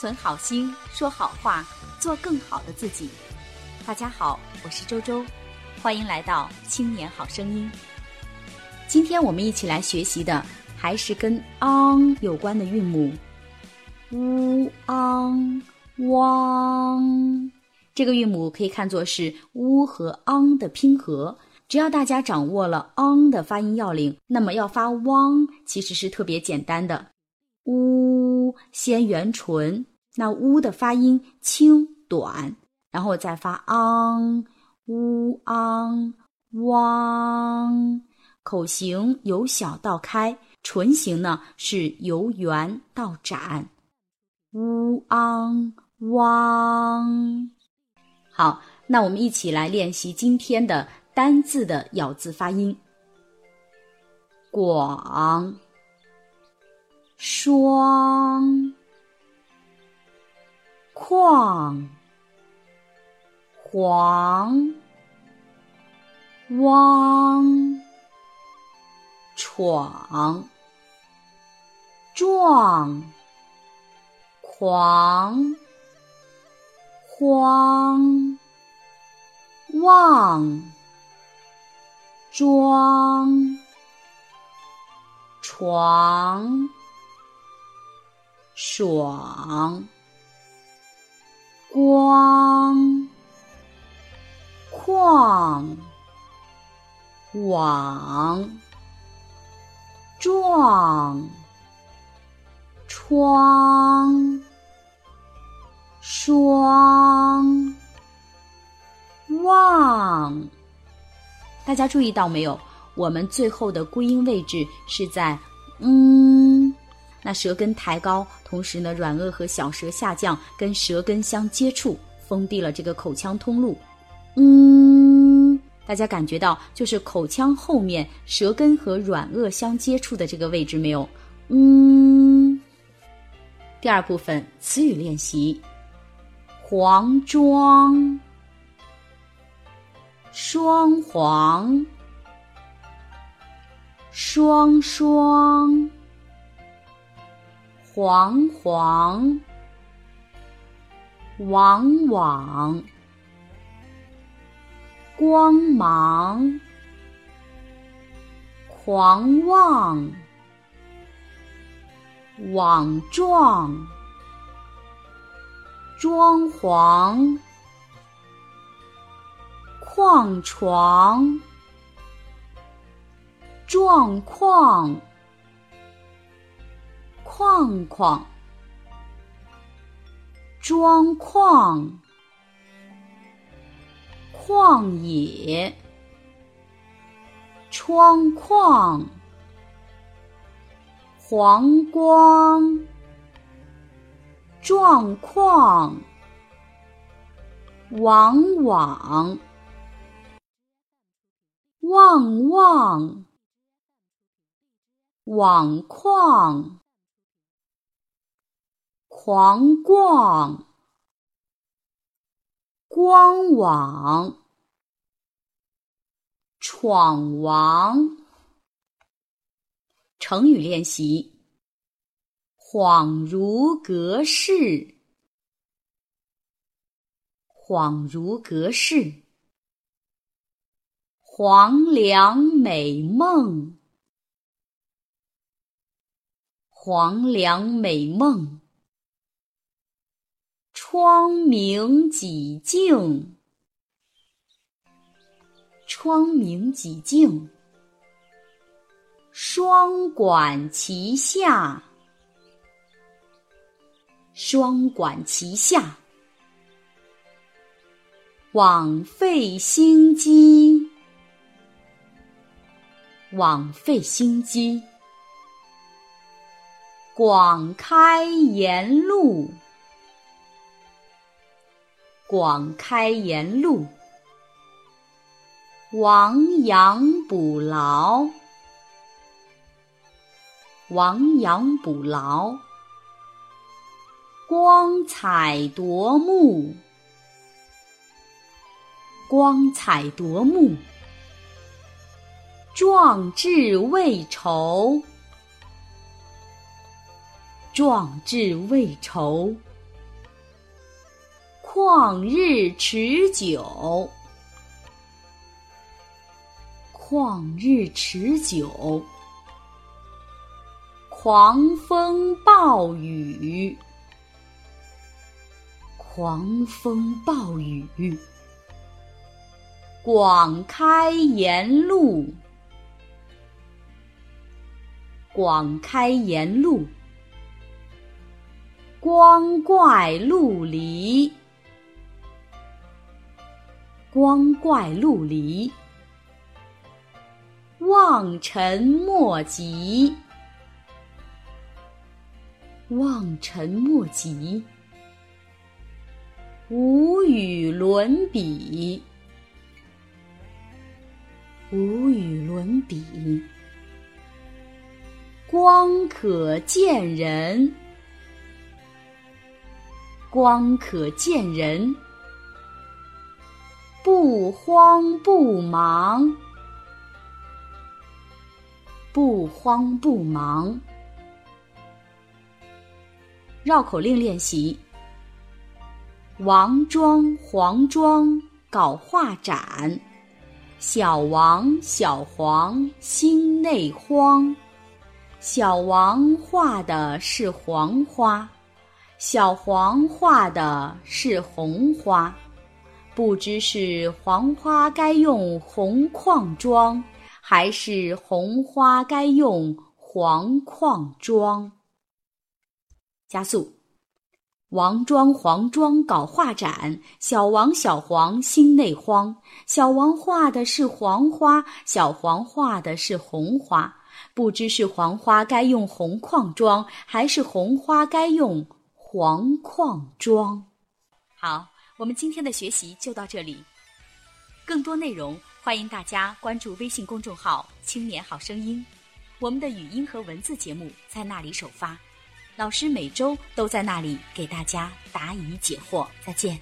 存好心，说好话，做更好的自己。大家好，我是周周，欢迎来到青年好声音。今天我们一起来学习的还是跟 ang 有关的韵母，u ang wang。这个韵母可以看作是 u 和 ang 的拼合。只要大家掌握了 ang 的发音要领，那么要发 wang 其实是特别简单的。u 先圆唇，那 u 的发音轻短，然后再发 ang u ang 汪。口型由小到开，唇形呢是由圆到展。u ang 汪。好，那我们一起来练习今天的。单字的咬字发音：广、双、旷、黄、汪、闯、壮、狂、慌、望。装、床、爽、光、旷、网、撞、窗、双、望。大家注意到没有？我们最后的归音位置是在嗯，那舌根抬高，同时呢，软腭和小舌下降，跟舌根相接触，封闭了这个口腔通路。嗯，大家感觉到就是口腔后面舌根和软腭相接触的这个位置没有？嗯。第二部分词语练习：黄庄。双黄，双双，惶惶，往往，光芒，狂妄，网状，装潢。矿床，状况，框框，装框，旷野，窗框，黄光，状况，往往。旺旺，网框，狂逛，光网，闯王。成语练习：恍如隔世，恍如隔世。黄粱美梦，黄粱美梦。窗明几净，窗明几净。双管齐下，双管齐下。枉费心机。枉费心机，广开言路，广开言路，亡羊补牢，亡羊补牢，光彩夺目，光彩夺目。壮志未酬，壮志未酬，旷日持久，旷日持久。狂风暴雨，狂风暴雨。广开言路，广开言路。光怪陆离，光怪陆离。望尘莫及。望尘莫及，无与伦比，无与伦比。光可见人，光可见人。不慌不忙，不慌不忙。绕口令练习：王庄黄庄搞画展，小王小黄心内慌。小王画的是黄花，小黄画的是红花，不知是黄花该用红框装，还是红花该用黄框装。加速！王庄黄庄搞画展，小王小黄心内慌。小王画的是黄花，小黄画的是红花，不知是黄花该用红框装，还是红花该用黄框装。好，我们今天的学习就到这里。更多内容，欢迎大家关注微信公众号“青年好声音”，我们的语音和文字节目在那里首发。老师每周都在那里给大家答疑解惑，再见。